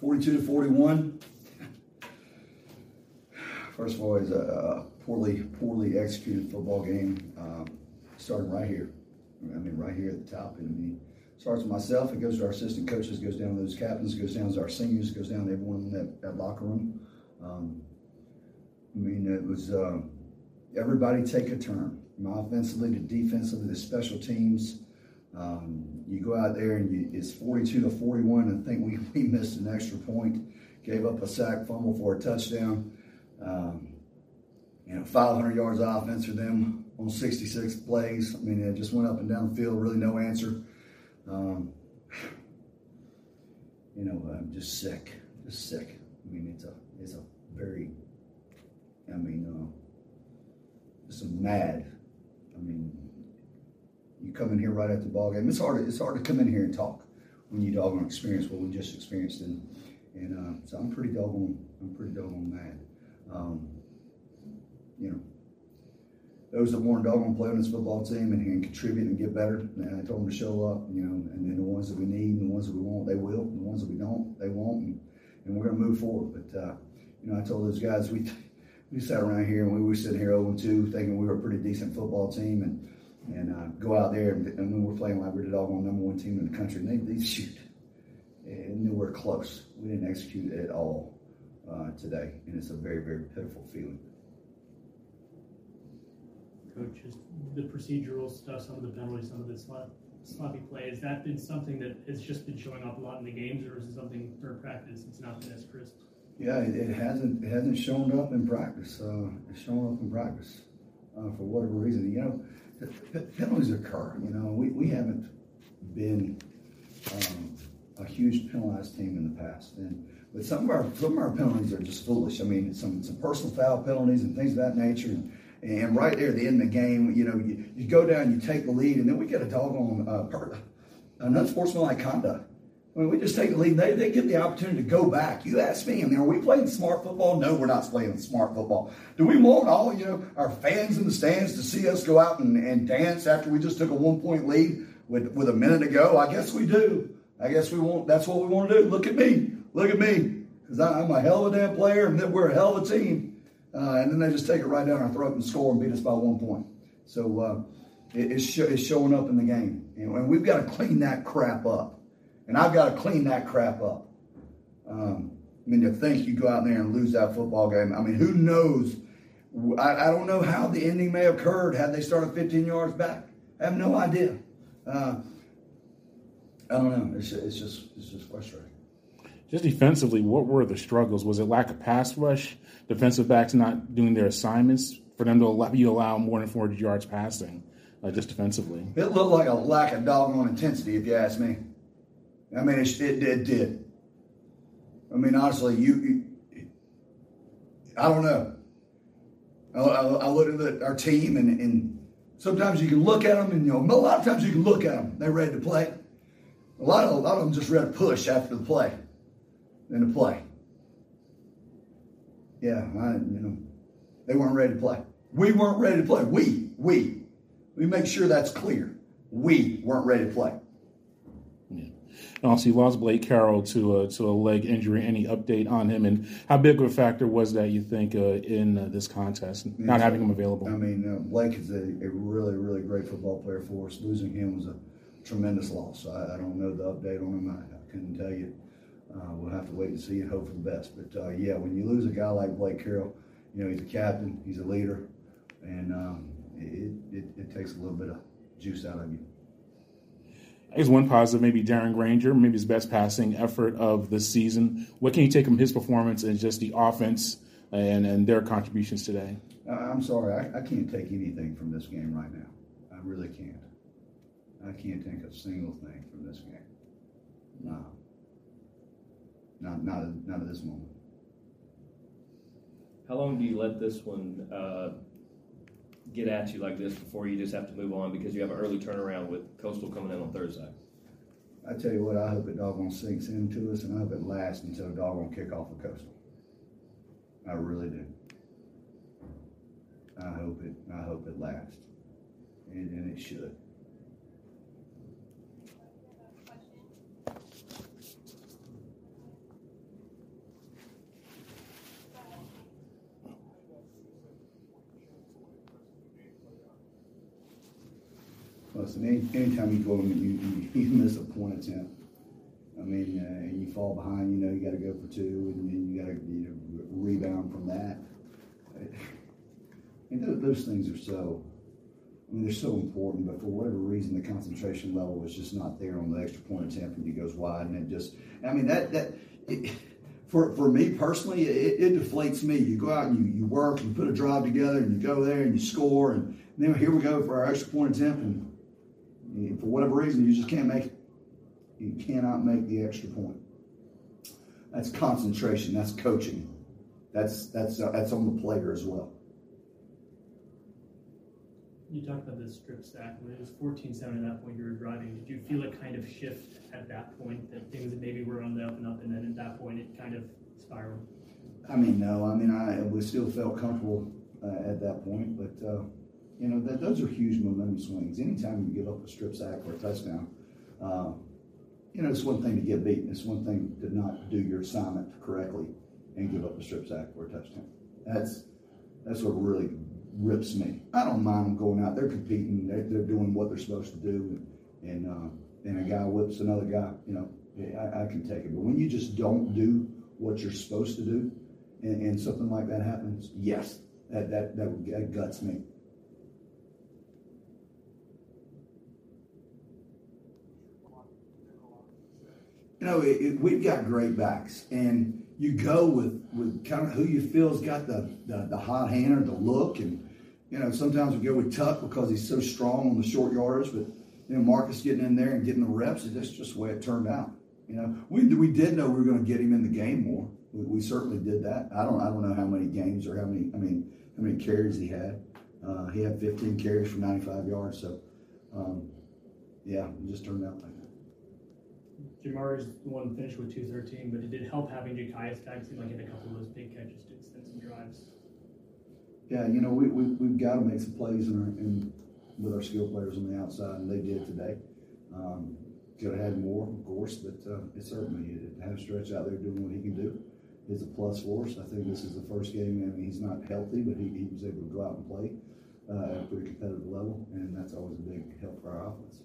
42 to 41. First of all, it's a, poorly, poorly executed football game. Um, starting right here. I mean, right here at the top. And I mean, starts with myself. It goes to our assistant coaches. Goes down to those captains. Goes down to our seniors. Goes down to everyone in that, that locker room. Um, I mean, it was uh, everybody take a turn. Offensively to defensively the special teams. Um, you go out there and you, it's 42 to 41. and think we, we missed an extra point, gave up a sack fumble for a touchdown. Um, you know, 500 yards of offense for them on 66 plays. I mean, it just went up and down the field, really no answer. Um, you know, I'm just sick, just sick. I mean, it's a, it's a very, I mean, uh, just mad. I mean, you come in here right after the ball game. It's hard. To, it's hard to come in here and talk when you doggone experience what we just experienced, and and uh, so I'm pretty doggone. I'm pretty doggone mad. Um, you know, those that to doggone play on this football team and, and contribute and get better, and I told them to show up. You know, and then the ones that we need and the ones that we want, they will. And the ones that we don't, they won't. And, and we're going to move forward. But uh, you know, I told those guys we we sat around here and we were sitting here 0 2, thinking we were a pretty decent football team, and and uh, go out there and, and when we're playing like we're the doggone number one team in the country, and they, they shoot and nowhere close. We didn't execute at all uh, today, and it's a very very pitiful feeling. Coach, just the procedural stuff, some of the penalties, some of the sloppy play, has that been something that has just been showing up a lot in the games, or is it something for practice it's not been as crisp? Yeah, it, it hasn't it hasn't shown up in practice. Uh, it's shown up in practice uh, for whatever reason. You know, penalties occur. You know, we, we haven't been um, a huge penalized team in the past, and but some of our some of our penalties are just foolish. I mean, some some personal foul penalties and things of that nature. And, and right there at the end of the game, you know, you, you go down, you take the lead, and then we get a doggone uh, part, an unsportsmanlike conduct. I mean, we just take the lead. They, they get the opportunity to go back. You ask me, I mean, are we playing smart football? No, we're not playing smart football. Do we want all, you know, our fans in the stands to see us go out and, and dance after we just took a one point lead with, with a minute to go? I guess we do. I guess we want, that's what we want to do. Look at me. Look at me. Because I'm a hell of a damn player and then we're a hell of a team. Uh, and then they just take it right down our throat and score and beat us by one point. So uh, it, it's, sh- it's showing up in the game. and we've got to clean that crap up. And I've got to clean that crap up. Um, I mean, to think you go out there and lose that football game. I mean, who knows? I, I don't know how the ending may have occurred had they started 15 yards back. I have no idea. Uh, I don't know. It's, it's just it's just frustrating. Just defensively, what were the struggles? Was it lack of pass rush, defensive backs not doing their assignments for them to allow you allow more than 400 yards passing, uh, just defensively? It looked like a lack of doggone intensity, if you ask me. I mean, it, it, it did. I mean, honestly, you, you I don't know. I, I, I look at our team, and, and, sometimes you can look at them, and you know, a lot of times you can look at them. They're ready to play. A lot of a lot of them just ready to push after the play, than to play. Yeah, I, you know, they weren't ready to play. We weren't ready to play. We, we, we make sure that's clear. We weren't ready to play. Obviously, lost Blake Carroll to a, to a leg injury. Any update on him, and how big of a factor was that you think uh, in uh, this contest, not having him available? I mean, uh, Blake is a, a, really, really great football player for us. Losing him was a tremendous loss. I, I don't know the update on him. I, I couldn't tell you. Uh, we'll have to wait and see and hope for the best. But uh, yeah, when you lose a guy like Blake Carroll, you know he's a captain, he's a leader, and um, it, it, it takes a little bit of juice out of you. I guess one positive, maybe Darren Grainger, maybe his best passing effort of the season. What can you take from his performance and just the offense and, and their contributions today? I'm sorry, I, I can't take anything from this game right now. I really can't. I can't take a single thing from this game. No. Not, not, not at this moment. How long do you let this one uh, get at you like this before you just have to move on because you have an early turnaround with Coastal coming in on Thursday? I tell you what, I hope it doggone sinks into us, and I hope it lasts until doggone kickoff of Coastal. I really do. I hope it. I hope it lasts, and, and it should. Listen, any, anytime you go and you, you, you miss a point attempt, I mean, uh, and you fall behind, you know, you got to go for two, and then you got to you know, rebound from that. And those, those things are so, I mean, they're so important, but for whatever reason, the concentration level was just not there on the extra point attempt, and he goes wide, and it just, I mean, that that. It, for, for me personally, it, it deflates me. You go out and you, you work, you put a drive together, and you go there and you score, and then here we go for our extra point attempt, and, and for whatever reason, you just can't make it. You cannot make the extra point. That's concentration. That's coaching. That's that's uh, that's on the player as well. You talked about the strip sack. When it was 14-7 at that point, you were driving. Did you feel a kind of shift at that point that things maybe were on the up and up, and then at that point it kind of spiraled? I mean, no. I mean, I we still felt comfortable uh, at that point, but uh, you know that those are huge momentum swings. Anytime you give up a strip sack or a touchdown, uh, you know it's one thing to get beaten. It's one thing to not do your assignment correctly and give up a strip sack or a touchdown. That's that's what really rips me. I don't mind them going out. They're competing. They're, they're doing what they're supposed to do, and and, uh, and a guy whips another guy. You know, I, I, can take it. But when you just don't do what you're supposed to do, and, and something like that happens, yes, that that that, that guts me. You know, it, it, we've got great backs, and you go with, with kind of who you feel's got the, the, the hot hand or the look. And, you know, sometimes we go with Tuck because he's so strong on the short yardage, but, you know, Marcus getting in there and getting the reps, that's just the way it turned out. You know, we, we did know we were going to get him in the game more. We, we, certainly did that. I don't I don't know how many games or how many I mean how many carries he had. Uh, he had 15 carries for 95 yards. So, um, yeah, it just turned out like that. Jamar's the one finished with 213, but it did help having Ja'Cyais back. Seemed like he had a couple of those big catches to extend some drives. Yeah, you know, we, we, we've got to make some plays in our, in, with our skill players on the outside, and they did today. Um, could have had more, of course, but uh, it certainly, to have Stretch out there doing what he can do is a plus for us. I think this is the first game, I mean, he's not healthy, but he, he was able to go out and play uh, at a pretty competitive level, and that's always a big help for our offense.